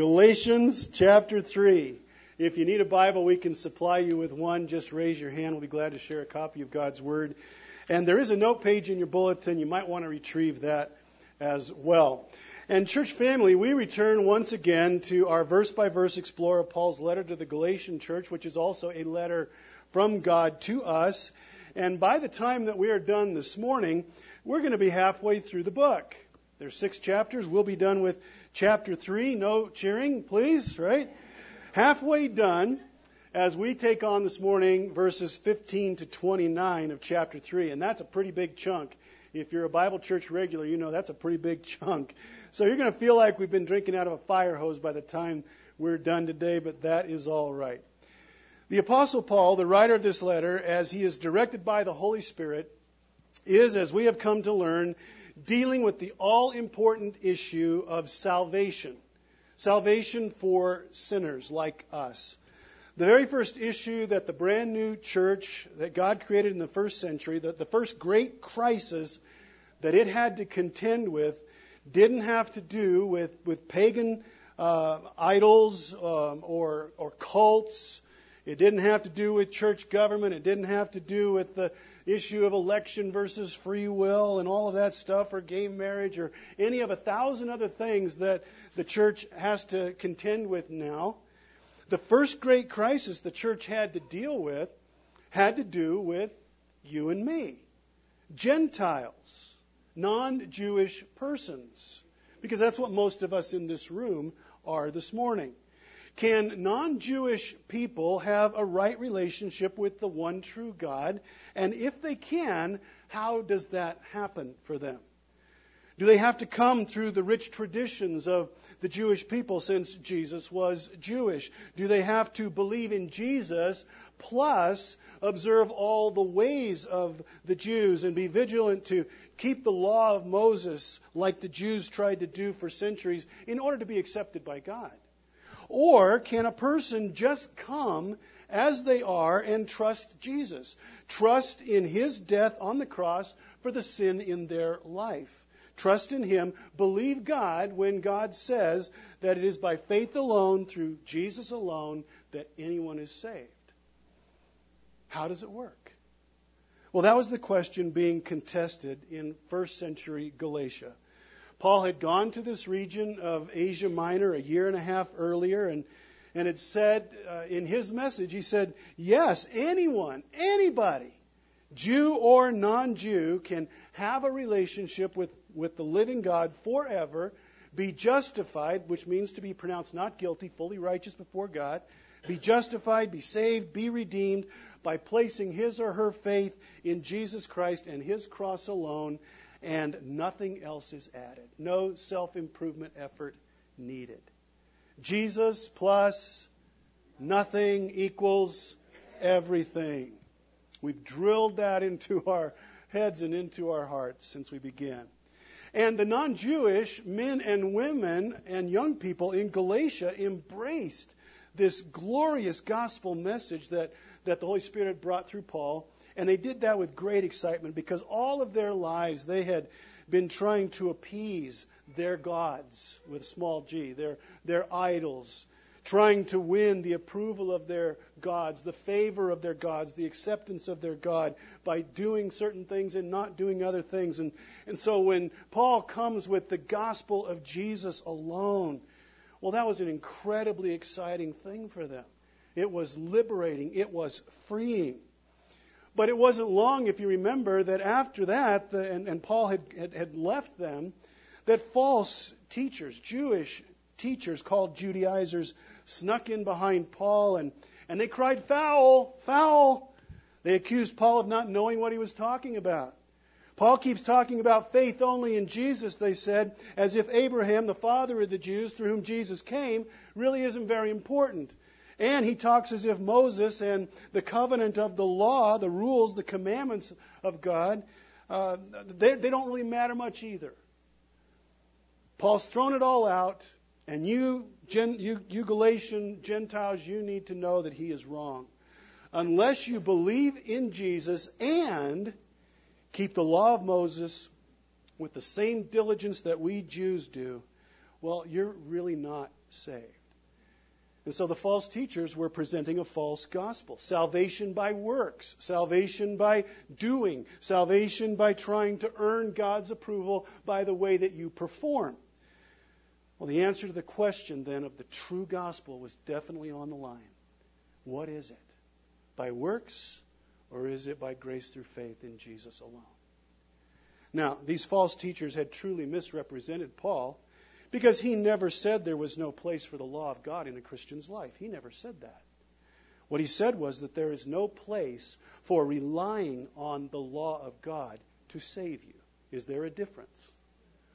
Galatians chapter 3. If you need a Bible, we can supply you with one. Just raise your hand. We'll be glad to share a copy of God's Word. And there is a note page in your bulletin. You might want to retrieve that as well. And, church family, we return once again to our verse by verse explorer of Paul's letter to the Galatian church, which is also a letter from God to us. And by the time that we are done this morning, we're going to be halfway through the book. There's six chapters. We'll be done with chapter 3. No cheering, please, right? Halfway done as we take on this morning verses 15 to 29 of chapter 3. And that's a pretty big chunk. If you're a Bible church regular, you know that's a pretty big chunk. So you're going to feel like we've been drinking out of a fire hose by the time we're done today, but that is all right. The Apostle Paul, the writer of this letter, as he is directed by the Holy Spirit, is, as we have come to learn, dealing with the all important issue of salvation. Salvation for sinners like us. The very first issue that the brand new church that God created in the first century, the, the first great crisis that it had to contend with, didn't have to do with, with pagan uh, idols um, or, or cults. It didn't have to do with church government. It didn't have to do with the issue of election versus free will and all of that stuff, or gay marriage, or any of a thousand other things that the church has to contend with now. The first great crisis the church had to deal with had to do with you and me, Gentiles, non Jewish persons, because that's what most of us in this room are this morning. Can non Jewish people have a right relationship with the one true God? And if they can, how does that happen for them? Do they have to come through the rich traditions of the Jewish people since Jesus was Jewish? Do they have to believe in Jesus plus observe all the ways of the Jews and be vigilant to keep the law of Moses like the Jews tried to do for centuries in order to be accepted by God? Or can a person just come as they are and trust Jesus? Trust in his death on the cross for the sin in their life. Trust in him. Believe God when God says that it is by faith alone, through Jesus alone, that anyone is saved. How does it work? Well, that was the question being contested in first century Galatia. Paul had gone to this region of Asia Minor a year and a half earlier and, and had said uh, in his message, he said, Yes, anyone, anybody, Jew or non Jew, can have a relationship with, with the living God forever, be justified, which means to be pronounced not guilty, fully righteous before God, be justified, be saved, be redeemed by placing his or her faith in Jesus Christ and his cross alone and nothing else is added. No self improvement effort needed. Jesus plus nothing equals everything. We've drilled that into our heads and into our hearts since we began. And the non Jewish men and women and young people in Galatia embraced this glorious gospel message that, that the Holy Spirit brought through Paul and they did that with great excitement because all of their lives they had been trying to appease their gods with small g, their, their idols, trying to win the approval of their gods, the favor of their gods, the acceptance of their God by doing certain things and not doing other things. And, and so when Paul comes with the gospel of Jesus alone, well, that was an incredibly exciting thing for them. It was liberating, it was freeing. But it wasn't long, if you remember, that after that, the, and, and, Paul had, had, had left them, that false teachers, Jewish teachers called Judaizers, snuck in behind Paul and, and they cried, Foul! Foul! They accused Paul of not knowing what he was talking about. Paul keeps talking about faith only in Jesus, they said, as if Abraham, the father of the Jews through whom Jesus came, really isn't very important. And he talks as if Moses and the covenant of the law, the rules, the commandments of God, uh, they, they don't really matter much either. Paul's thrown it all out, and you, Gen, you, you Galatian Gentiles, you need to know that he is wrong. Unless you believe in Jesus and keep the law of Moses with the same diligence that we Jews do, well, you're really not saved. And so the false teachers were presenting a false gospel. Salvation by works, salvation by doing, salvation by trying to earn God's approval by the way that you perform. Well, the answer to the question then of the true gospel was definitely on the line. What is it? By works, or is it by grace through faith in Jesus alone? Now, these false teachers had truly misrepresented Paul because he never said there was no place for the law of God in a Christian's life. He never said that. What he said was that there is no place for relying on the law of God to save you. Is there a difference?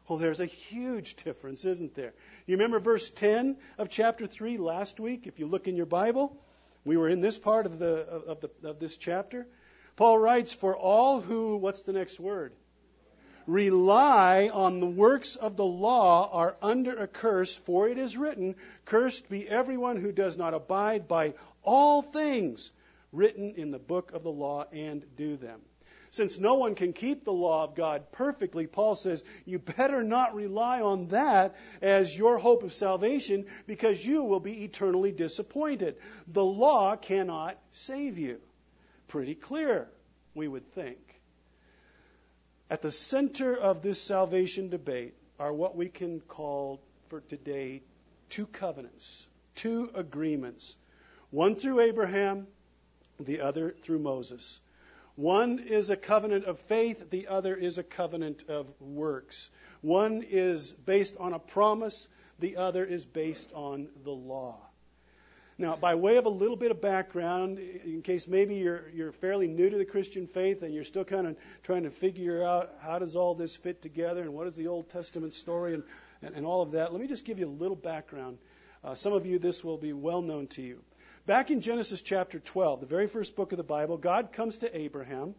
Well, there's a huge difference, isn't there? You remember verse 10 of chapter 3 last week? If you look in your Bible, we were in this part of, the, of, the, of this chapter. Paul writes, For all who, what's the next word? Rely on the works of the law are under a curse, for it is written, Cursed be everyone who does not abide by all things written in the book of the law and do them. Since no one can keep the law of God perfectly, Paul says, you better not rely on that as your hope of salvation because you will be eternally disappointed. The law cannot save you. Pretty clear, we would think. At the center of this salvation debate are what we can call for today two covenants, two agreements. One through Abraham, the other through Moses. One is a covenant of faith, the other is a covenant of works. One is based on a promise, the other is based on the law. Now, by way of a little bit of background, in case maybe you're, you're fairly new to the Christian faith and you're still kind of trying to figure out how does all this fit together and what is the Old Testament story and, and, and all of that, let me just give you a little background. Uh, some of you, this will be well known to you. Back in Genesis chapter 12, the very first book of the Bible, God comes to Abraham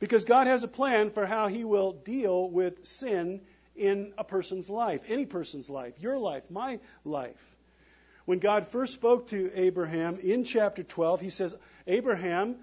because God has a plan for how he will deal with sin in a person's life, any person's life, your life, my life. When God first spoke to Abraham in chapter 12, he says, Abraham,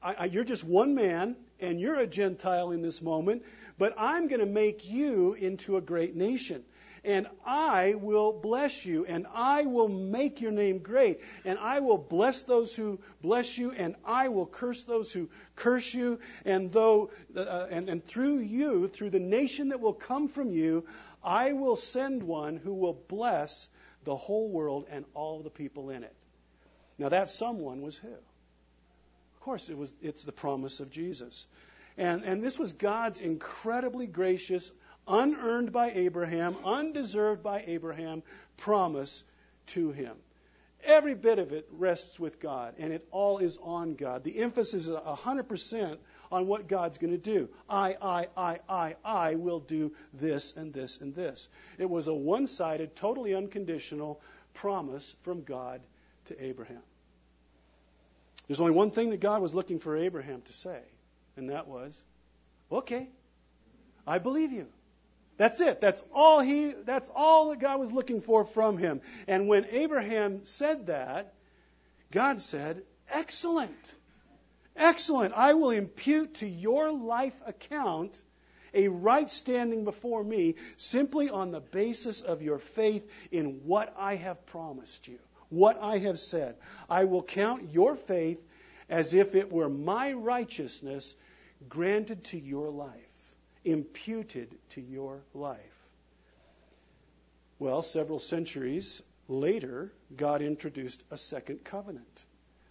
I, I, you're just one man, and you're a Gentile in this moment, but I'm going to make you into a great nation. And I will bless you, and I will make your name great, and I will bless those who bless you, and I will curse those who curse you. And though, uh, and, and through you, through the nation that will come from you, I will send one who will bless the whole world and all the people in it. Now that someone was who? Of course, it was it's the promise of Jesus. And and this was God's incredibly gracious, unearned by Abraham, undeserved by Abraham promise to him. Every bit of it rests with God, and it all is on God. The emphasis is 100% on what God's going to do. I, I, I, I, I will do this and this and this. It was a one sided, totally unconditional promise from God to Abraham. There's only one thing that God was looking for Abraham to say, and that was, okay, I believe you. That's it. That's all he that's all that God was looking for from him. And when Abraham said that, God said, "Excellent. Excellent. I will impute to your life account a right standing before me simply on the basis of your faith in what I have promised you, what I have said. I will count your faith as if it were my righteousness granted to your life, imputed to your life. Well, several centuries later, God introduced a second covenant,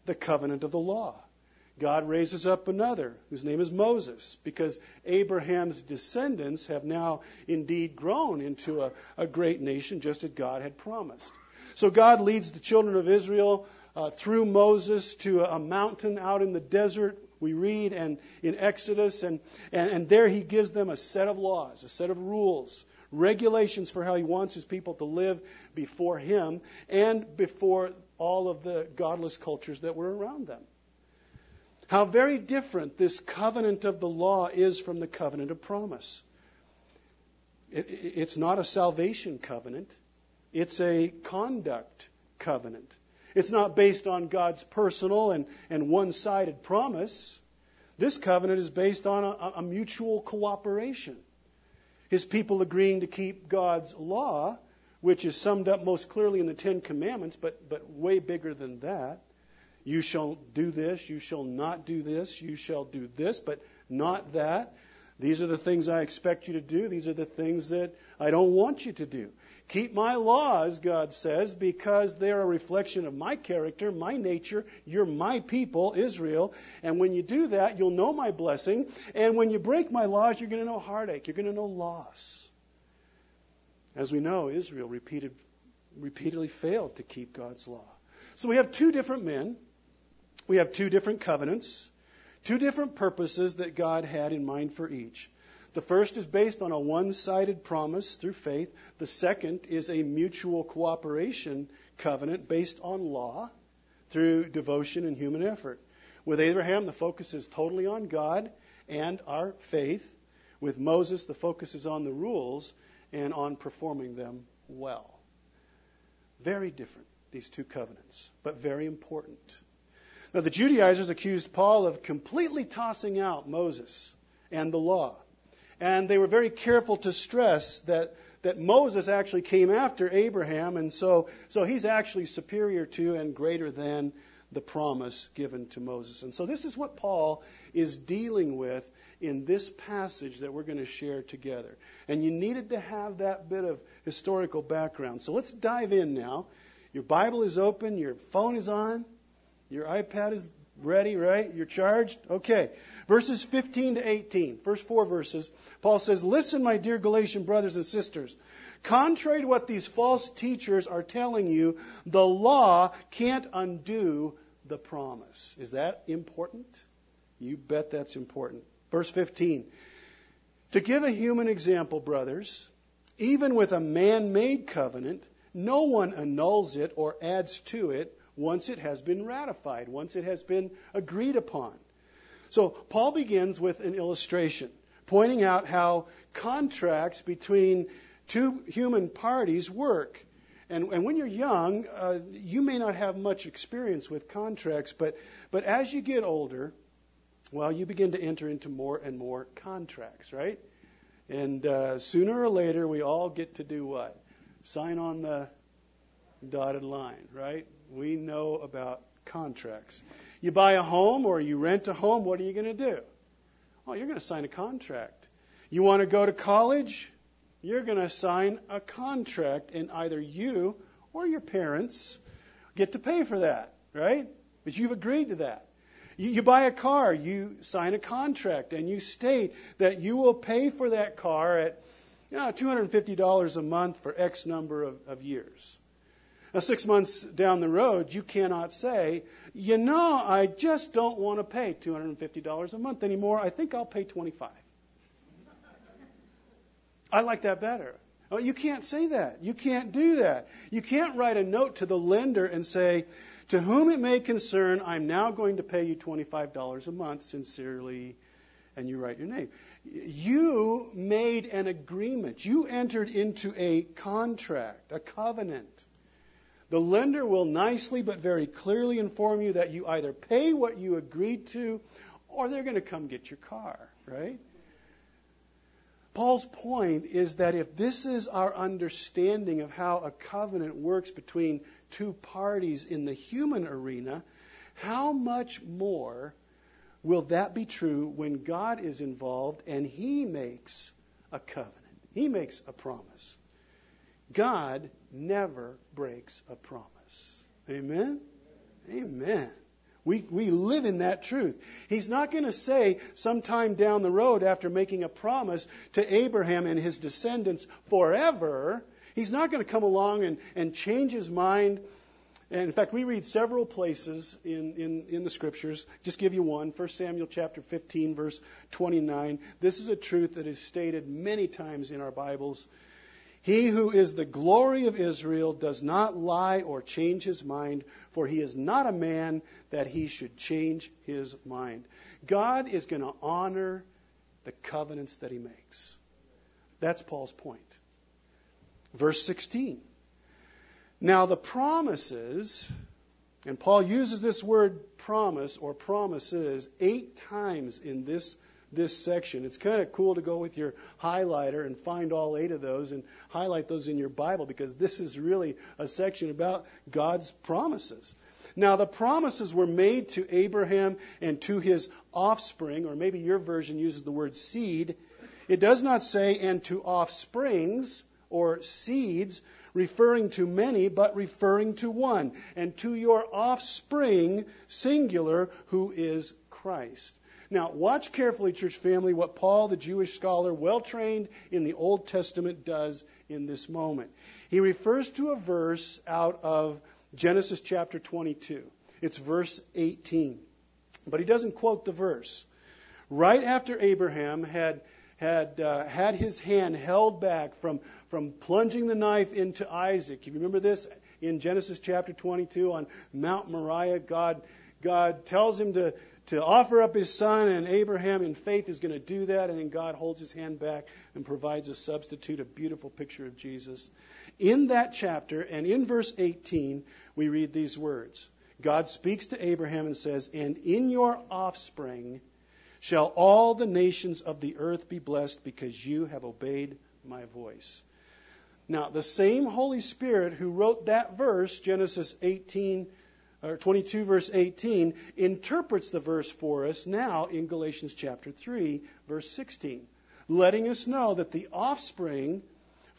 the covenant of the law. God raises up another whose name is Moses because Abraham's descendants have now indeed grown into a, a great nation just as God had promised. So God leads the children of Israel uh, through Moses to a, a mountain out in the desert we read and in Exodus, and, and, and, there he gives them a set of laws, a set of rules, regulations for how he wants his people to live before him and before all of the godless cultures that were around them. How very different this covenant of the law is from the covenant of promise. It, it's not a salvation covenant, it's a conduct covenant. It's not based on God's personal and, and one sided promise. This covenant is based on a, a mutual cooperation. His people agreeing to keep God's law which is summed up most clearly in the Ten Commandments, but, but way bigger than that. You shall do this, you shall not do this, you shall do this, but not that. These are the things I expect you to do. These are the things that I don't want you to do. Keep my laws, God says, because they're a reflection of my character, my nature. You're my people, Israel. And when you do that, you'll know my blessing. And when you break my laws, you're going to know heartache. You're going to know loss. As we know, Israel repeated, repeatedly failed to keep God's law. So we have two different men. We have two different covenants, two different purposes that God had in mind for each. The first is based on a one sided promise through faith. The second is a mutual cooperation covenant based on law through devotion and human effort. With Abraham, the focus is totally on God and our faith. With Moses, the focus is on the rules and on performing them well. Very different, these two covenants, but very important. Now, the Judaizers accused Paul of completely tossing out Moses and the law. And they were very careful to stress that, that Moses actually came after Abraham, and so, so he's actually superior to and greater than the promise given to Moses. And so this is what Paul is dealing with in this passage that we're going to share together. And you needed to have that bit of historical background. So let's dive in now. Your Bible is open, your phone is on, your iPad is ready, right? You're charged? Okay. Verses 15 to 18, first four verses, Paul says, Listen, my dear Galatian brothers and sisters. Contrary to what these false teachers are telling you, the law can't undo the promise. Is that important? You bet that's important. Verse 15. To give a human example, brothers, even with a man made covenant, no one annuls it or adds to it once it has been ratified, once it has been agreed upon. So Paul begins with an illustration, pointing out how contracts between two human parties work. And, and when you're young, uh, you may not have much experience with contracts, but, but as you get older, well, you begin to enter into more and more contracts, right? And uh, sooner or later, we all get to do what? Sign on the dotted line, right? We know about contracts. You buy a home or you rent a home, what are you going to do? Oh, you're going to sign a contract. You want to go to college? You're going to sign a contract, and either you or your parents get to pay for that, right? But you've agreed to that. You, you buy a car, you sign a contract, and you state that you will pay for that car at you know, $250 a month for X number of, of years. Now, six months down the road, you cannot say, you know, I just don't want to pay $250 a month anymore. I think I'll pay 25. I like that better. Oh, you can't say that. You can't do that. You can't write a note to the lender and say, to whom it may concern, I'm now going to pay you $25 a month, sincerely, and you write your name. You made an agreement. You entered into a contract, a covenant. The lender will nicely but very clearly inform you that you either pay what you agreed to or they're going to come get your car, right? Paul's point is that if this is our understanding of how a covenant works between two parties in the human arena, how much more will that be true when God is involved and He makes a covenant? He makes a promise. God never breaks a promise. Amen? Amen. We, we live in that truth. He's not going to say sometime down the road after making a promise to Abraham and his descendants forever, he's not going to come along and, and change his mind. And in fact, we read several places in, in, in the scriptures. Just give you one. 1 Samuel chapter 15, verse 29. This is a truth that is stated many times in our Bibles. He who is the glory of Israel does not lie or change his mind, for he is not a man that he should change his mind. God is going to honor the covenants that he makes. That's Paul's point. Verse 16. Now, the promises, and Paul uses this word promise or promises eight times in this this section. It's kind of cool to go with your highlighter and find all eight of those and highlight those in your Bible because this is really a section about God's promises. Now, the promises were made to Abraham and to his offspring, or maybe your version uses the word seed. It does not say, and to offsprings or seeds, referring to many, but referring to one, and to your offspring, singular, who is Christ. Now, watch carefully, church family, what Paul, the Jewish scholar, well trained in the Old Testament, does in this moment. He refers to a verse out of Genesis chapter 22. It's verse 18. But he doesn't quote the verse. Right after Abraham had had uh, had his hand held back from from plunging the knife into Isaac. You remember this in Genesis chapter 22 on Mount Moriah. God God tells him to to offer up his son, and Abraham in faith is going to do that, and then God holds his hand back and provides a substitute, a beautiful picture of Jesus. In that chapter and in verse 18, we read these words God speaks to Abraham and says, And in your offspring shall all the nations of the earth be blessed because you have obeyed my voice. Now, the same Holy Spirit who wrote that verse, Genesis 18, or 22 verse 18 interprets the verse for us now in Galatians chapter 3 verse 16 letting us know that the offspring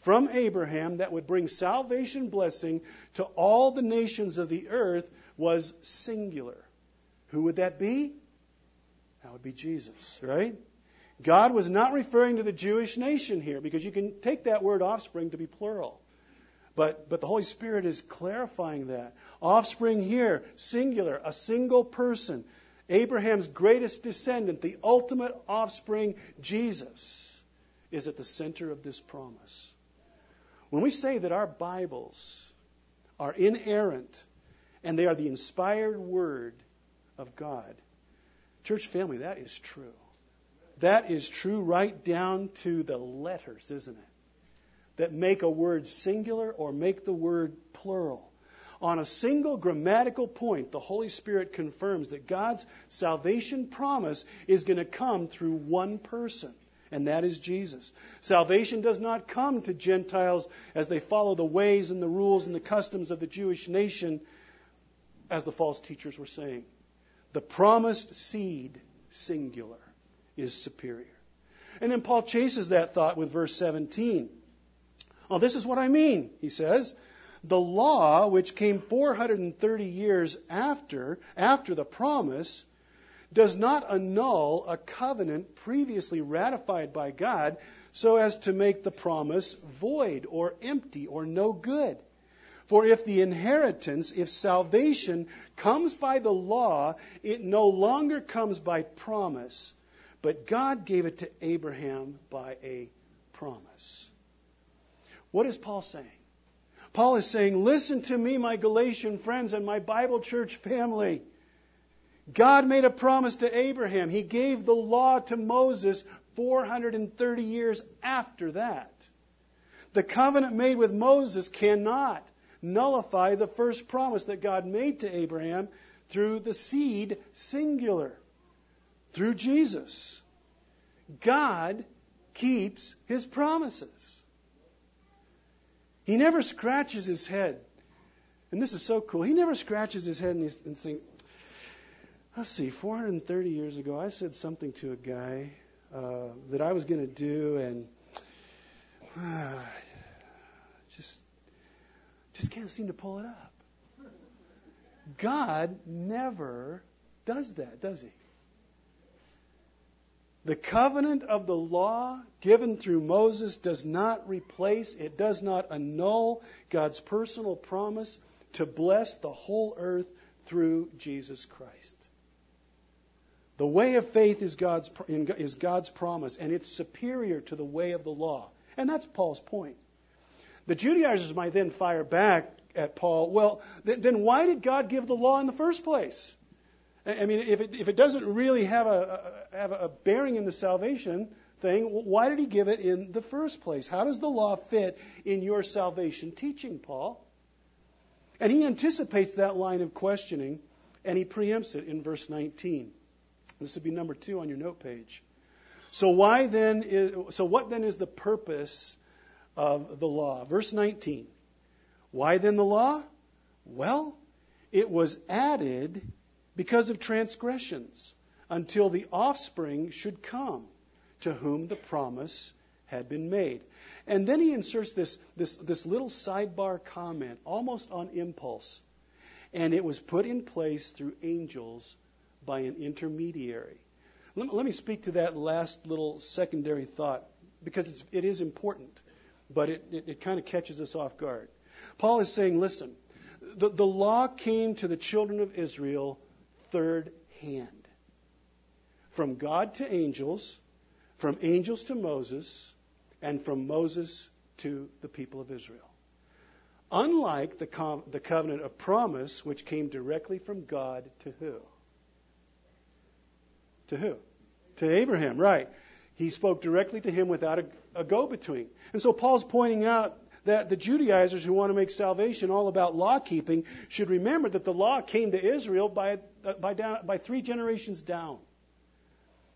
from Abraham that would bring salvation blessing to all the nations of the earth was singular. Who would that be? That would be Jesus right? God was not referring to the Jewish nation here because you can take that word offspring to be plural but, but the Holy Spirit is clarifying that. Offspring here, singular, a single person. Abraham's greatest descendant, the ultimate offspring, Jesus, is at the center of this promise. When we say that our Bibles are inerrant and they are the inspired word of God, church family, that is true. That is true right down to the letters, isn't it? That make a word singular or make the word plural. On a single grammatical point, the Holy Spirit confirms that God's salvation promise is going to come through one person, and that is Jesus. Salvation does not come to Gentiles as they follow the ways and the rules and the customs of the Jewish nation, as the false teachers were saying. The promised seed, singular, is superior. And then Paul chases that thought with verse 17. Well, this is what I mean, he says. The law, which came 430 years after, after the promise, does not annul a covenant previously ratified by God so as to make the promise void or empty or no good. For if the inheritance, if salvation comes by the law, it no longer comes by promise, but God gave it to Abraham by a promise. What is Paul saying? Paul is saying, Listen to me, my Galatian friends and my Bible church family. God made a promise to Abraham. He gave the law to Moses 430 years after that. The covenant made with Moses cannot nullify the first promise that God made to Abraham through the seed singular, through Jesus. God keeps his promises. He never scratches his head. And this is so cool. He never scratches his head and, he's, and thinks, let's see, 430 years ago, I said something to a guy uh, that I was going to do, and uh, just, just can't seem to pull it up. God never does that, does he? The covenant of the law given through Moses does not replace, it does not annul God's personal promise to bless the whole earth through Jesus Christ. The way of faith is God's, is God's promise, and it's superior to the way of the law. And that's Paul's point. The Judaizers might then fire back at Paul, well, then why did God give the law in the first place? I mean, if it, if it doesn't really have a, have a bearing in the salvation thing, why did he give it in the first place? How does the law fit in your salvation teaching, Paul? And he anticipates that line of questioning, and he preempts it in verse 19. This would be number two on your note page. So why then is, so what then is the purpose of the law? Verse 19. Why then the law? Well, it was added because of transgressions until the offspring should come to whom the promise had been made. And then he inserts this, this, this little sidebar comment, almost on impulse. And it was put in place through angels by an intermediary. Let, let me speak to that last little secondary thought because it's, it is important, but it, it, it kind of catches us off guard. Paul is saying, listen, the, the law came to the children of Israel third hand. From God to angels, from angels to Moses, and from Moses to the people of Israel. Unlike the, com- the covenant of promise, which came directly from God to who? To who? To Abraham, right. He spoke directly to him without a, a go between. And so Paul's pointing out that the Judaizers who want to make salvation all about law keeping should remember that the law came to Israel by, Uh, by, down, by three generations down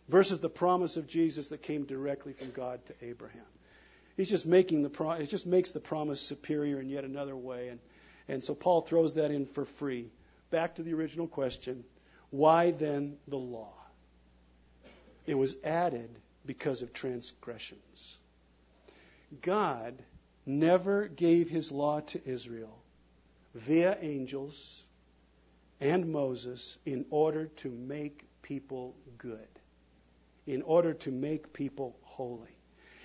versus the promise of Jesus that came directly from God to Abraham. He's just making the pro- it just makes the promise superior in yet another way, and and so Paul throws that in for free. Back to the original question: Why then the law? It was added because of transgressions. God never gave his law to Israel via angels and Moses in order to make people good, in order to make people holy.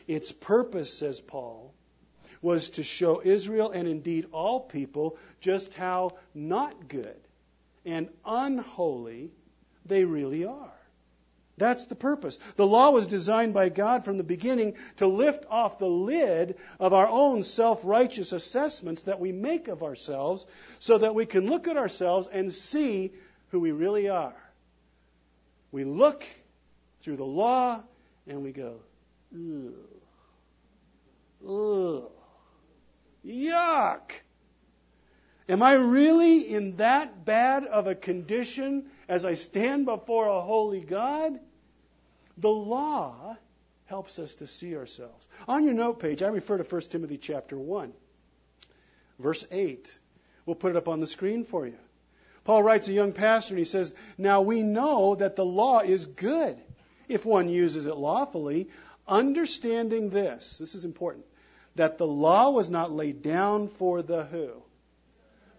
Its purpose, says Paul, was to show Israel and indeed all people just how not good and unholy they really are. That's the purpose. The law was designed by God from the beginning to lift off the lid of our own self righteous assessments that we make of ourselves so that we can look at ourselves and see who we really are. We look through the law and we go, ugh, ugh, yuck. Am I really in that bad of a condition as I stand before a holy God? The law helps us to see ourselves. On your note page, I refer to 1 Timothy chapter 1, verse 8. We'll put it up on the screen for you. Paul writes a young pastor and he says, Now we know that the law is good if one uses it lawfully, understanding this, this is important, that the law was not laid down for the who?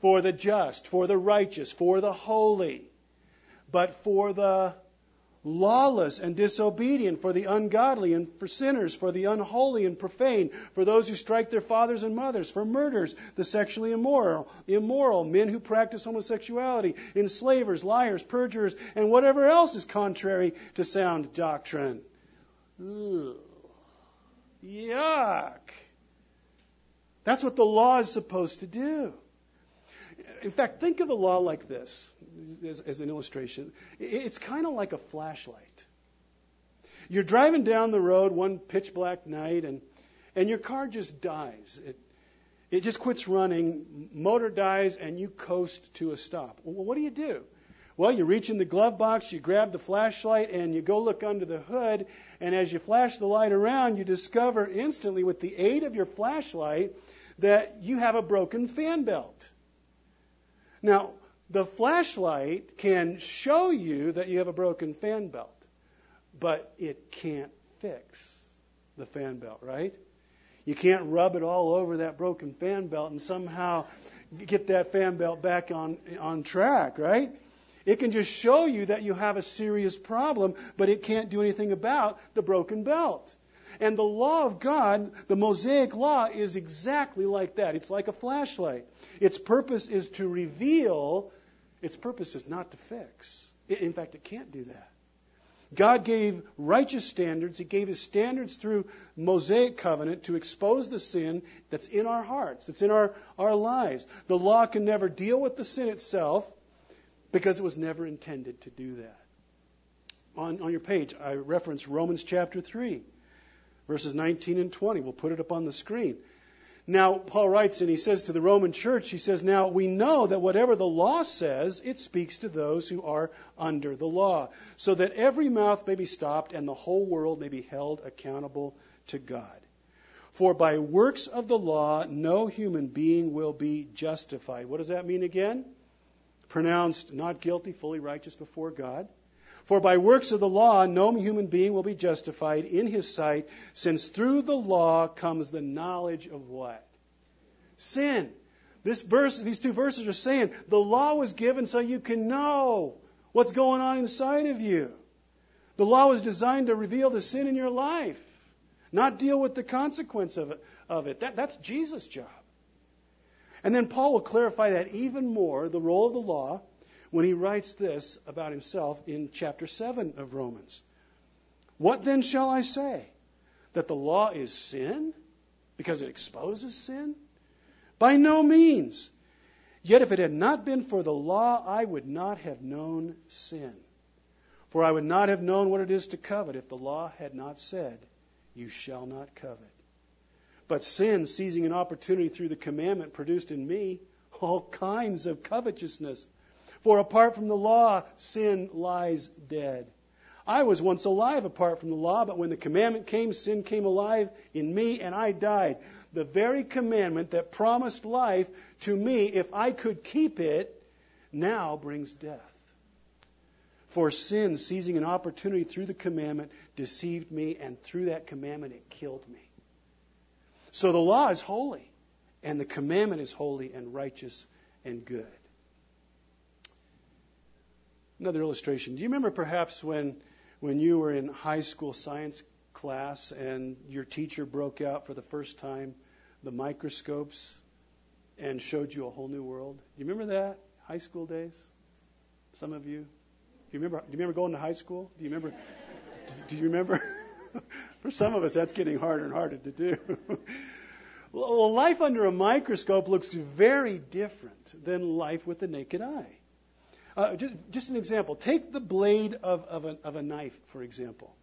For the just, for the righteous, for the holy but for the lawless and disobedient, for the ungodly and for sinners, for the unholy and profane, for those who strike their fathers and mothers, for murderers, the sexually immoral, immoral, men who practice homosexuality, enslavers, liars, perjurers, and whatever else is contrary to sound doctrine. Ugh. Yuck. That's what the law is supposed to do. In fact, think of the law like this as, as an illustration. It's kind of like a flashlight. You're driving down the road one pitch black night, and, and your car just dies. It, it just quits running, motor dies, and you coast to a stop. Well, what do you do? Well, you reach in the glove box, you grab the flashlight, and you go look under the hood. And as you flash the light around, you discover instantly, with the aid of your flashlight, that you have a broken fan belt. Now, the flashlight can show you that you have a broken fan belt, but it can't fix the fan belt, right? You can't rub it all over that broken fan belt and somehow get that fan belt back on, on track, right? It can just show you that you have a serious problem, but it can't do anything about the broken belt. And the law of God, the Mosaic law, is exactly like that. It's like a flashlight. Its purpose is to reveal, its purpose is not to fix. In fact, it can't do that. God gave righteous standards. He gave his standards through Mosaic covenant to expose the sin that's in our hearts, that's in our, our lives. The law can never deal with the sin itself because it was never intended to do that. On, on your page, I reference Romans chapter 3 verses 19 and 20. We'll put it up on the screen. Now, Paul writes and he says to the Roman church, he says, Now we know that whatever the law says, it speaks to those who are under the law, so that every mouth may be stopped and the whole world may be held accountable to God. For by works of the law, no human being will be justified. What does that mean again? Pronounced not guilty, fully righteous before God. For by works of the law, no human being will be justified in his sight, since through the law comes the knowledge of what? Sin. This verse, these two verses are saying the law was given so you can know what's going on inside of you. The law was designed to reveal the sin in your life, not deal with the consequence of it. Of it. That, that's Jesus' job. And then Paul will clarify that even more, the role of the law, when he writes this about himself in chapter 7 of Romans. What then shall I say? That the law is sin? Because it exposes sin? By no means. Yet if it had not been for the law, I would not have known sin. For I would not have known what it is to covet if the law had not said, You shall not covet. But sin, seizing an opportunity through the commandment, produced in me all kinds of covetousness. For apart from the law, sin lies dead. I was once alive apart from the law, but when the commandment came, sin came alive in me and I died. The very commandment that promised life to me, if I could keep it, now brings death. For sin, seizing an opportunity through the commandment, deceived me, and through that commandment, it killed me. So the law is holy, and the commandment is holy and righteous and good. Another illustration. Do you remember perhaps when, when you were in high school science class and your teacher broke out for the first time the microscopes and showed you a whole new world? Do you remember that? High school days? Some of you? Do you remember, do you remember going to high school? Do you remember? do you remember? for some of us, that's getting harder and harder to do. well, life under a microscope looks very different than life with the naked eye. Uh, just, just, an example. Take the blade of, of, a, of a knife, for example.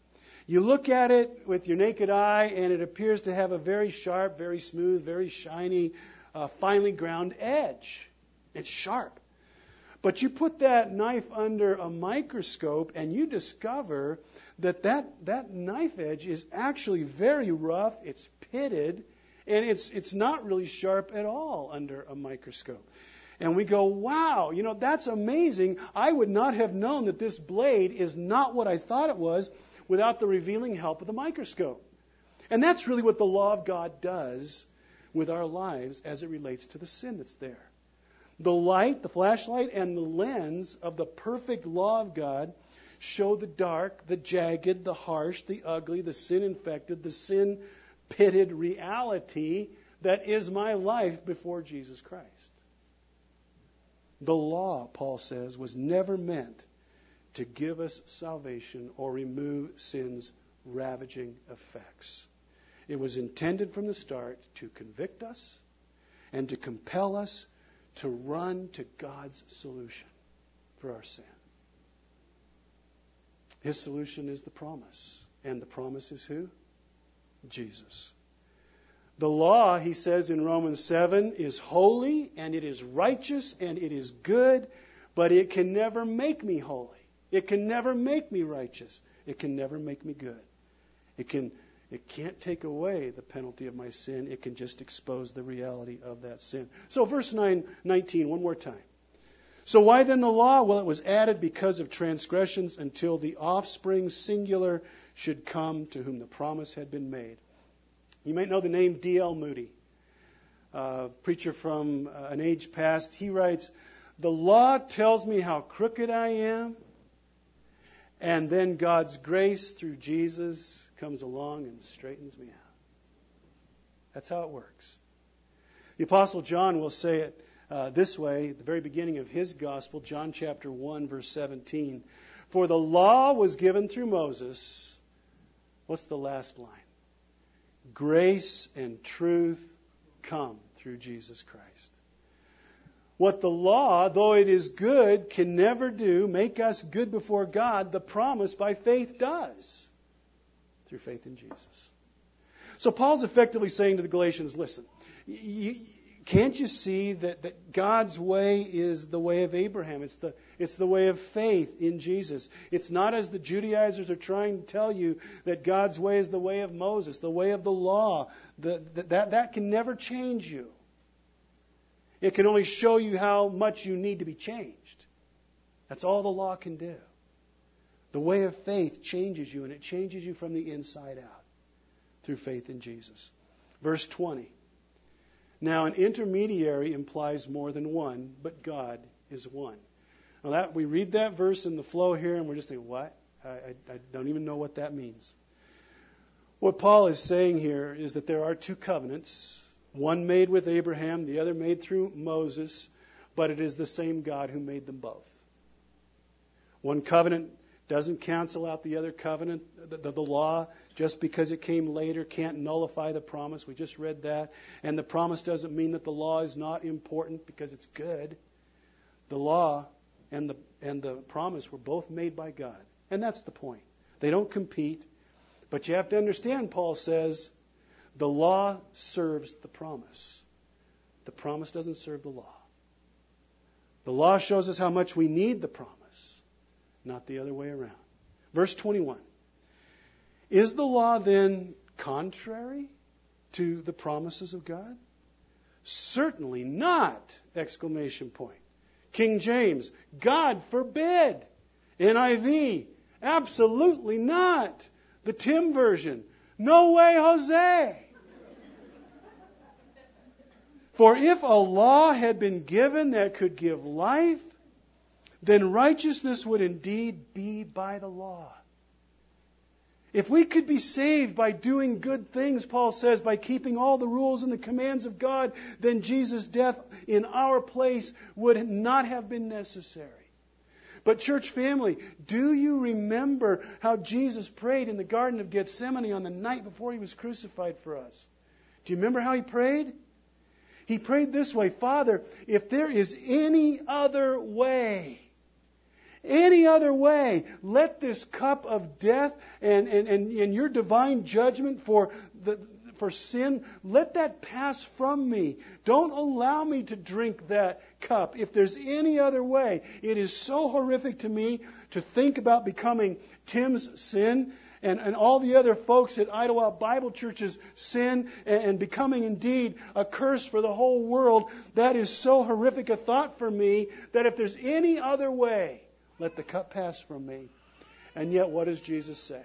You look at it with your naked eye, and it appears to have a very sharp, very smooth, very shiny, uh, finely ground edge. It's sharp. But you put that knife under a microscope, and you discover that that, that knife edge is actually very rough, it's pitted, and it's, it's not really sharp at all under a microscope and we go, wow, you know, that's amazing. I would not have known that this blade is not what I thought it was without the revealing help of the microscope. And that's really what the law of God does with our lives as it relates to the sin that's there. The light, the flashlight, and the lens of the perfect law of God show the dark, the jagged, the harsh, the ugly, the sin infected, the sin pitted reality that is my life before Jesus Christ. The law, Paul says, was never meant to give us salvation or remove sin's ravaging effects. It was intended from the start to convict us and to compel us to run to God's solution for our sin. His solution is the promise. And the promise is who? Jesus. The law, he says in Romans 7, is holy and it is righteous and it is good, but it can never make me holy. It can never make me righteous. It can never make me good. It can it can't take away the penalty of my sin. It can just expose the reality of that sin. So verse 9, 19, one more time. So why then the law? Well, it was added because of transgressions until the offspring singular should come to whom the promise had been made. You might know the name D.L. Moody, a preacher from uh, an age past. He writes, The law tells me how crooked I am, and then God's grace through Jesus comes along and straightens me out. That's how it works. The Apostle John will say it uh, this way at the very beginning of his gospel, John chapter 1, verse 17. For the law was given through Moses. What's the last line? Grace and truth come through Jesus Christ. What the law, though it is good, can never do, make us good before God, the promise by faith does. Through faith in Jesus. So Paul's effectively saying to the Galatians, listen, you, can't you see that, that God's way is the way of Abraham? It's the, it's the way of faith in Jesus. It's not as the Judaizers are trying to tell you that God's way is the way of Moses, the way of the law. The, the, that, that can never change you. It can only show you how much you need to be changed. That's all the law can do. The way of faith changes you, and it changes you from the inside out through faith in Jesus. Verse 20. Now, an intermediary implies more than one, but God is one. Now, that we read that verse in the flow here, and we're just thinking, what? I, I, I don't even know what that means. What Paul is saying here is that there are two covenants, one made with Abraham, the other made through Moses, but it is the same God who made them both. One covenant doesn't cancel out the other covenant. The, the, the, law, just because it came later, can't nullify the promise. We just read that. And the promise doesn't mean that the law is not important because it's good. The law and the, and the promise were both made by God. And that's the point. They don't compete. But you have to understand, Paul says, the law serves the promise. The promise doesn't serve the law. The law shows us how much we need the promise not the other way around. Verse 21. Is the law then contrary to the promises of God? Certainly not! Exclamation point. King James, God forbid. NIV, absolutely not. The Tim version, no way, Jose. For if a law had been given that could give life, then righteousness would indeed be by the law. If we could be saved by doing good things, Paul says, by keeping all the rules and the commands of God, then Jesus' death in our place would not have been necessary. But, church family, do you remember how Jesus prayed in the Garden of Gethsemane on the night before he was crucified for us? Do you remember how he prayed? He prayed this way Father, if there is any other way, any other way. Let this cup of death and, and, and, and your divine judgment for the, for sin, let that pass from me. Don't allow me to drink that cup. If there's any other way, it is so horrific to me to think about becoming Tim's sin and, and all the other folks at Idlewild Bible Church's sin and, and becoming indeed a curse for the whole world. That is so horrific a thought for me that if there's any other way, let the cup pass from me. And yet, what does Jesus say?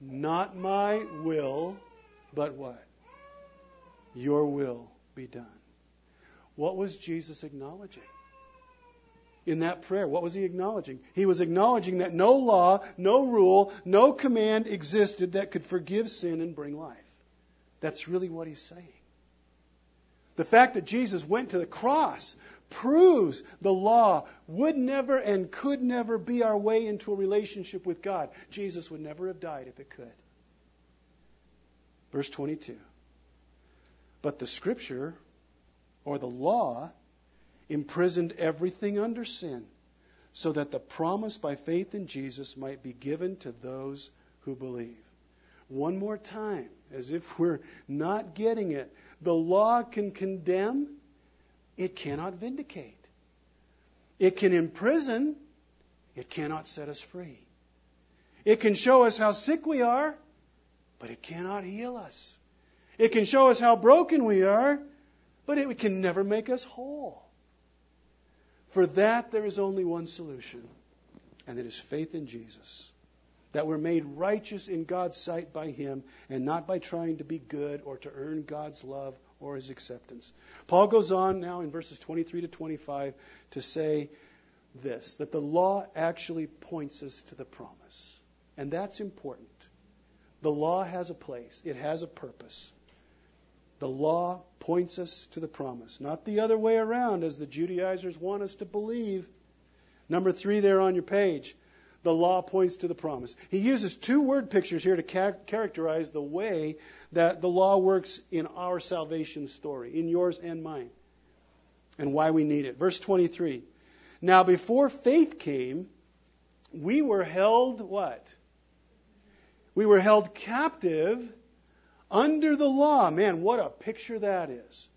Not my will, but what? Your will be done. What was Jesus acknowledging? In that prayer, what was he acknowledging? He was acknowledging that no law, no rule, no command existed that could forgive sin and bring life. That's really what he's saying. The fact that Jesus went to the cross proves the law would never and could never be our way into a relationship with God. Jesus would never have died if it could. Verse 22. But the scripture, or the law, imprisoned everything under sin, so that the promise by faith in Jesus might be given to those who believe. One more time, as if we're not getting it. The law can condemn, it cannot vindicate. It can imprison, it cannot set us free. It can show us how sick we are, but it cannot heal us. It can show us how broken we are, but it can never make us whole. For that, there is only one solution, and it is faith in Jesus. That we're made righteous in God's sight by Him, and not by trying to be good or to earn God's love or his acceptance. Paul goes on now in verses 23 to 25 to say this that the law actually points us to the promise. And that's important. The law has a place, it has a purpose. The law points us to the promise, not the other way around as the Judaizers want us to believe. Number three there on your page the law points to the promise. He uses two word pictures here to ca- characterize the way that the law works in our salvation story, in yours and mine, and why we need it. Verse 23. Now, before faith came, we were held what? We were held captive under the law. Man, what a picture that is.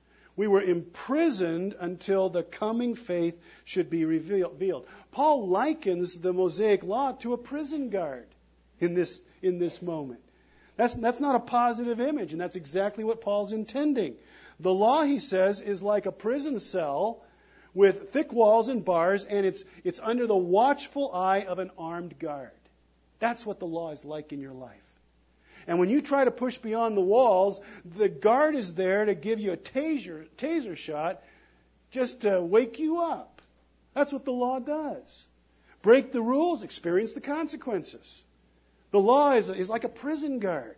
We were imprisoned until the coming faith should be revealed. Paul likens the Mosaic law to a prison guard in this, in this moment. That's, that's not a positive image, and that's exactly what Paul's intending. The law, he says, is like a prison cell with thick walls and bars, and it's, it's under the watchful eye of an armed guard. That's what the law is like in your life. And when you try to push beyond the walls, the guard is there to give you a taser, taser shot just to wake you up. That's what the law does. Break the rules, experience the consequences. The law is, is like a prison guard.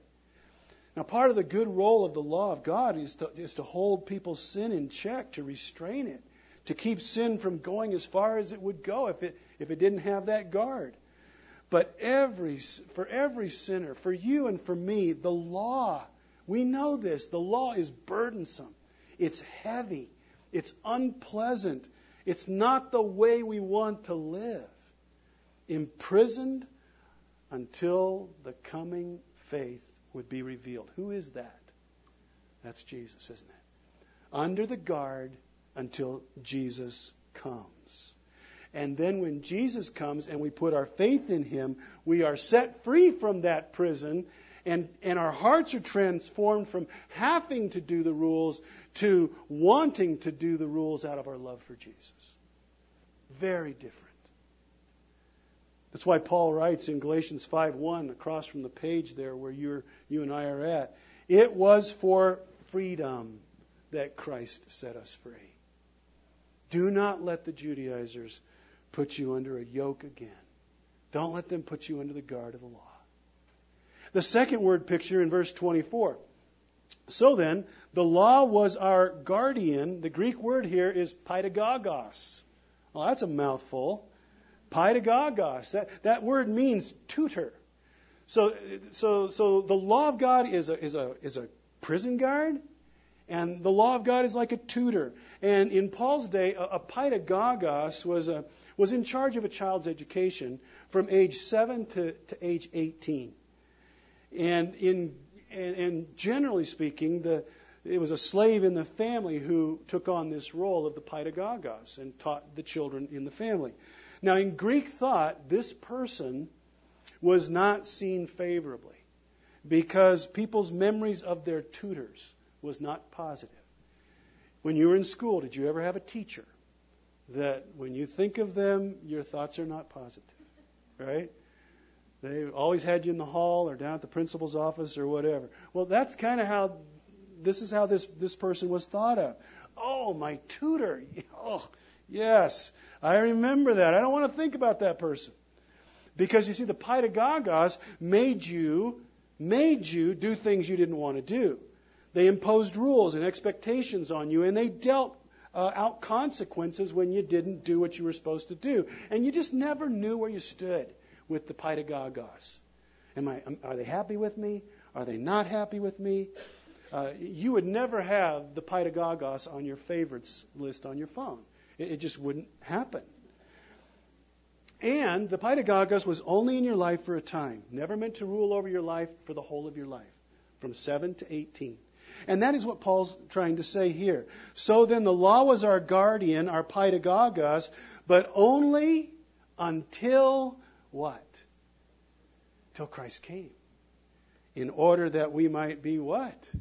Now, part of the good role of the law of God is to, is to hold people's sin in check, to restrain it, to keep sin from going as far as it would go if it, if it didn't have that guard. But every, for every sinner, for you and for me, the law, we know this, the law is burdensome. It's heavy. It's unpleasant. It's not the way we want to live. Imprisoned until the coming faith would be revealed. Who is that? That's Jesus, isn't it? Under the guard until Jesus comes. And then when Jesus comes and we put our faith in him, we are set free from that prison and, and our hearts are transformed from having to do the rules to wanting to do the rules out of our love for Jesus. Very different. That's why Paul writes in Galatians 5:1 across from the page there where you you and I are at, it was for freedom that Christ set us free. Do not let the Judaizers put you under a yoke again. Don't let them put you under the guard of the law. The second word picture in verse 24. So then, the law was our guardian. The Greek word here is paidagogos. Well, that's a mouthful. Paidagogos. That, that word means tutor. So, so, so the law of God is a, is, a, is a prison guard, and the law of God is like a tutor. And in Paul's day, a, a paidagogos was a, was in charge of a child's education from age 7 to, to age 18. And, in, and, and generally speaking, the, it was a slave in the family who took on this role of the paidagogos and taught the children in the family. Now, in Greek thought, this person was not seen favorably because people's memories of their tutors was not positive. When you were in school, did you ever have a teacher that when you think of them, your thoughts are not positive, right? They always had you in the hall or down at the principal's office or whatever. Well, that's kind of how this is how this this person was thought of. Oh, my tutor. Oh, yes, I remember that. I don't want to think about that person because you see, the paidagogos made you made you do things you didn't want to do. They imposed rules and expectations on you, and they dealt uh, out consequences when you didn't do what you were supposed to do. And you just never knew where you stood with the paidagogos. Am I, are they happy with me? Are they not happy with me? Uh, you would never have the paidagogos on your favorites list on your phone. It, it just wouldn't happen. And the paidagogos was only in your life for a time, never meant to rule over your life for the whole of your life, from 7 to 18. And that is what Paul's trying to say here. So then the law was our guardian, our paidagogos, but only until what? Till Christ came. In order that we might be what?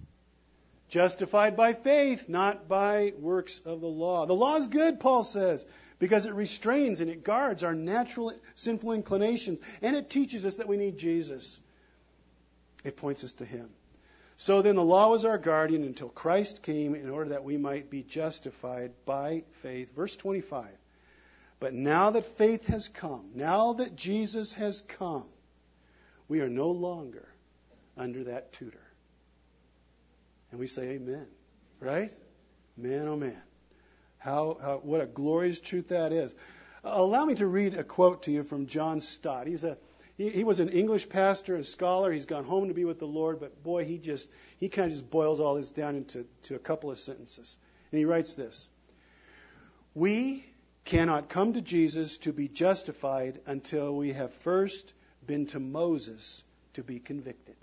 Justified by faith, not by works of the law. The law is good, Paul says, because it restrains and it guards our natural sinful inclinations, and it teaches us that we need Jesus. It points us to Him. So then the law was our guardian until Christ came in order that we might be justified by faith. Verse 25. But now that faith has come, now that Jesus has come, we are no longer under that tutor. And we say amen. Right? Man, oh man. How, how, what a glorious truth that is. Uh, allow me to read a quote to you from John Stott. He's a he, he was an English pastor and scholar. He's gone home to be with the Lord, but boy, he just he kind of just boils all this down into to a couple of sentences. And he writes this: We cannot come to Jesus to be justified until we have first been to Moses to be convicted.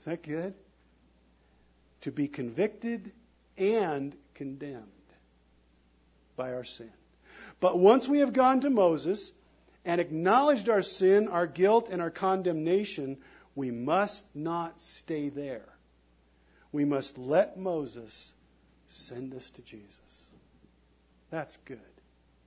Is that good? To be convicted and condemned by our sin. But once we have gone to Moses and acknowledged our sin, our guilt, and our condemnation, we must not stay there. We must let Moses send us to Jesus. That's good.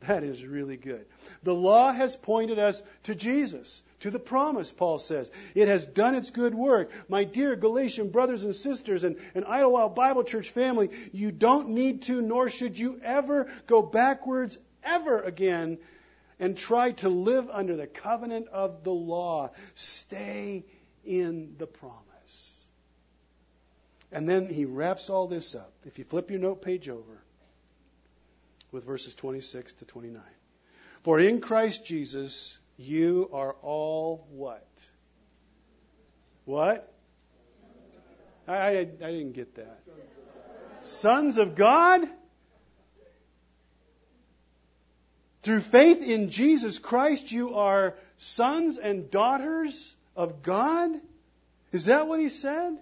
That is really good. The law has pointed us to Jesus, to the promise, Paul says. It has done its good work. My dear Galatian brothers and sisters and, and Idlewild Bible Church family, you don't need to, nor should you ever go backwards ever again and try to live under the covenant of the law. Stay in the promise. And then he wraps all this up. If you flip your note page over, with verses 26 to 29. For in Christ Jesus, you are all what? What? I, I, I didn't get that. Sons of God? Through faith in Jesus Christ, you are sons and daughters of God? Is that what he said?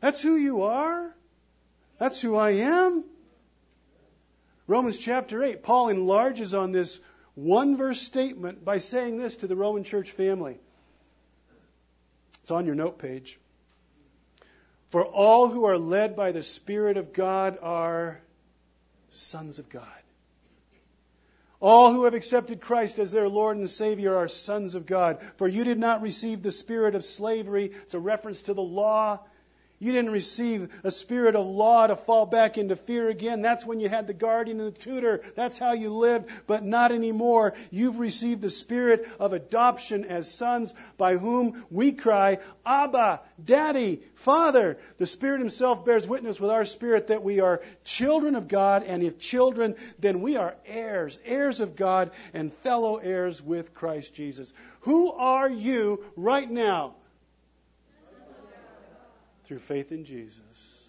That's who you are? That's who I am? Romans chapter 8, Paul enlarges on this one verse statement by saying this to the Roman church family. It's on your note page. For all who are led by the Spirit of God are sons of God. All who have accepted Christ as their Lord and Savior are sons of God. For you did not receive the spirit of slavery. It's a reference to the law you didn't receive a spirit of law to fall back into fear again. That's when you had the guardian and the tutor. That's how you lived, but not anymore. You've received the spirit of adoption as sons by whom we cry, Abba, Daddy, Father. The Spirit Himself bears witness with our spirit that we are children of God, and if children, then we are heirs, heirs of God, and fellow heirs with Christ Jesus. Who are you right now? Through faith in Jesus.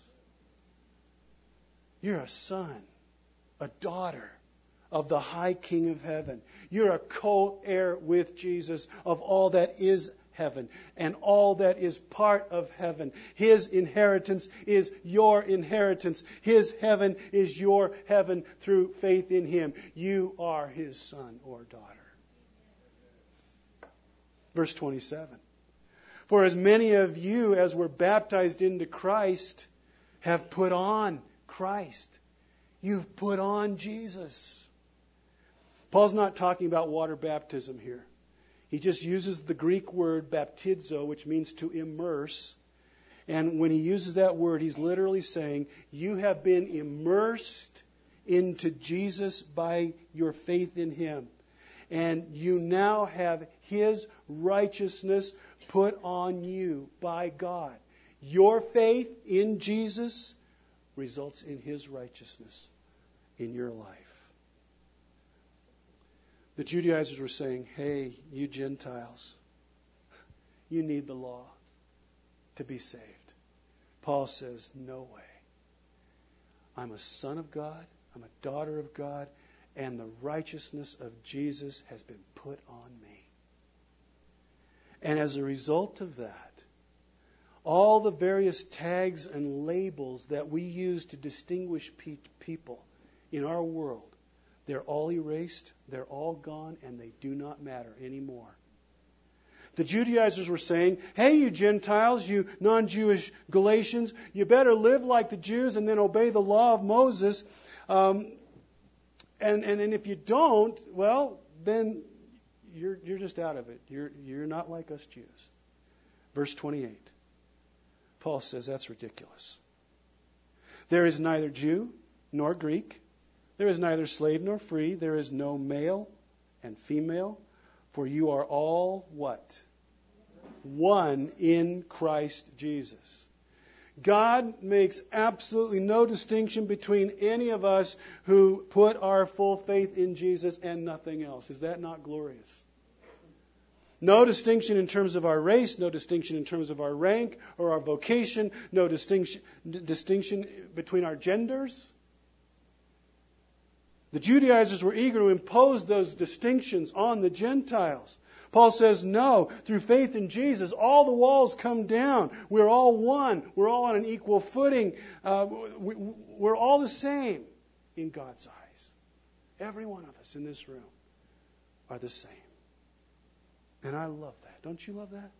You're a son, a daughter of the high King of heaven. You're a co heir with Jesus of all that is heaven and all that is part of heaven. His inheritance is your inheritance. His heaven is your heaven through faith in Him. You are His son or daughter. Verse 27. For as many of you as were baptized into Christ have put on Christ. You've put on Jesus. Paul's not talking about water baptism here. He just uses the Greek word baptizo, which means to immerse. And when he uses that word, he's literally saying, You have been immersed into Jesus by your faith in him. And you now have his righteousness put on you by God. Your faith in Jesus results in his righteousness in your life. The Judaizers were saying, Hey, you Gentiles, you need the law to be saved. Paul says, No way. I'm a son of God, I'm a daughter of God, and the righteousness of Jesus has been put on me. And as a result of that, all the various tags and labels that we use to distinguish pe- people in our world, they're all erased, they're all gone, and they do not matter anymore. The Judaizers were saying, hey, you Gentiles, you non Jewish Galatians, you better live like the Jews and then obey the law of Moses. Um, and, and, and if you don't, well, then you're, you're just out of it. You're, you're not like us Jews. Verse 28. Paul says that's ridiculous. There is neither Jew nor Greek. There is neither slave nor free. There is no male and female. For you are all what? One in Christ Jesus. God makes absolutely no distinction between any of us who put our full faith in Jesus and nothing else. Is that not glorious? No distinction in terms of our race, no distinction in terms of our rank or our vocation, no distinction, d- distinction between our genders. The Judaizers were eager to impose those distinctions on the Gentiles. Paul says, no, through faith in Jesus, all the walls come down. We're all one. We're all on an equal footing. Uh, we, we're all the same in God's eyes. Every one of us in this room are the same. And I love that. Don't you love that?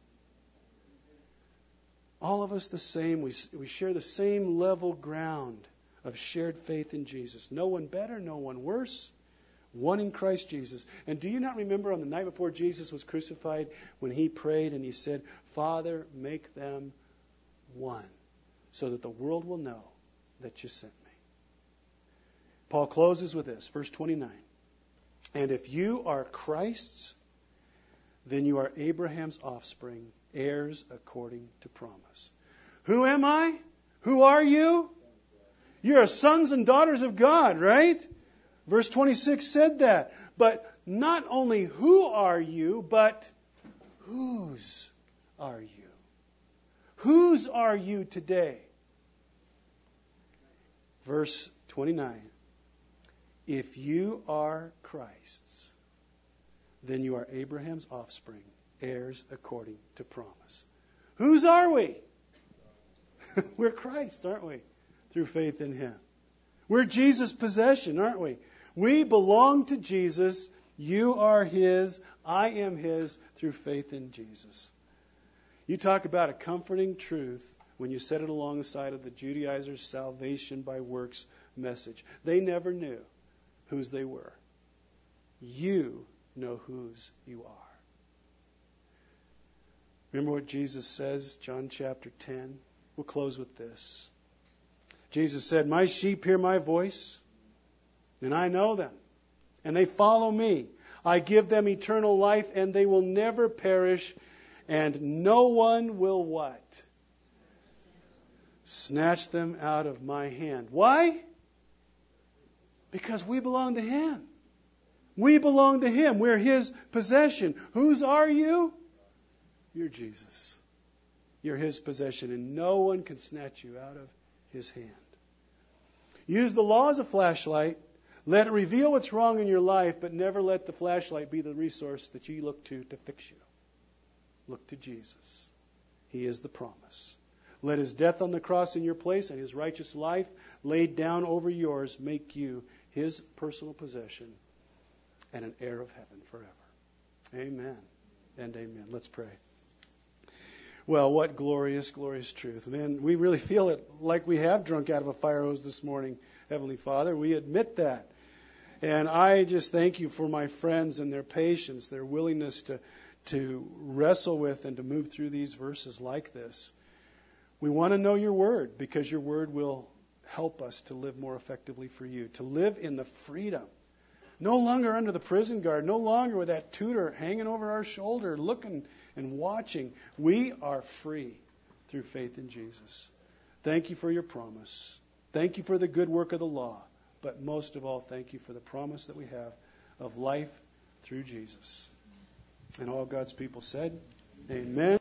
All of us the same. We, we share the same level ground of shared faith in Jesus. No one better, no one worse. One in Christ Jesus. And do you not remember on the night before Jesus was crucified when he prayed and he said, Father, make them one so that the world will know that you sent me? Paul closes with this, verse 29. And if you are Christ's, then you are Abraham's offspring, heirs according to promise. Who am I? Who are you? You're sons and daughters of God, right? Verse 26 said that. But not only who are you, but whose are you? Whose are you today? Verse 29. If you are Christ's, then you are Abraham's offspring, heirs according to promise. Whose are we? We're Christ, aren't we? Through faith in Him. We're Jesus' possession, aren't we? We belong to Jesus. You are His. I am His through faith in Jesus. You talk about a comforting truth when you set it alongside of the Judaizers' salvation by works message. They never knew whose they were. You know whose you are. Remember what Jesus says, John chapter 10? We'll close with this. Jesus said, My sheep hear my voice, and I know them, and they follow me. I give them eternal life, and they will never perish, and no one will what? Snatch them out of my hand. Why? Because we belong to Him. We belong to Him. We're His possession. Whose are you? You're Jesus. You're His possession, and no one can snatch you out of His hand. Use the law as a flashlight. Let it reveal what's wrong in your life, but never let the flashlight be the resource that you look to to fix you. Look to Jesus. He is the promise. Let his death on the cross in your place and his righteous life laid down over yours make you his personal possession and an heir of heaven forever. Amen and amen. Let's pray. Well, what glorious, glorious truth. Man, we really feel it like we have drunk out of a fire hose this morning, Heavenly Father. We admit that. And I just thank you for my friends and their patience, their willingness to, to wrestle with and to move through these verses like this. We want to know your word because your word will help us to live more effectively for you, to live in the freedom no longer under the prison guard, no longer with that tutor hanging over our shoulder, looking and watching. We are free through faith in Jesus. Thank you for your promise. Thank you for the good work of the law. But most of all, thank you for the promise that we have of life through Jesus. And all God's people said, Amen.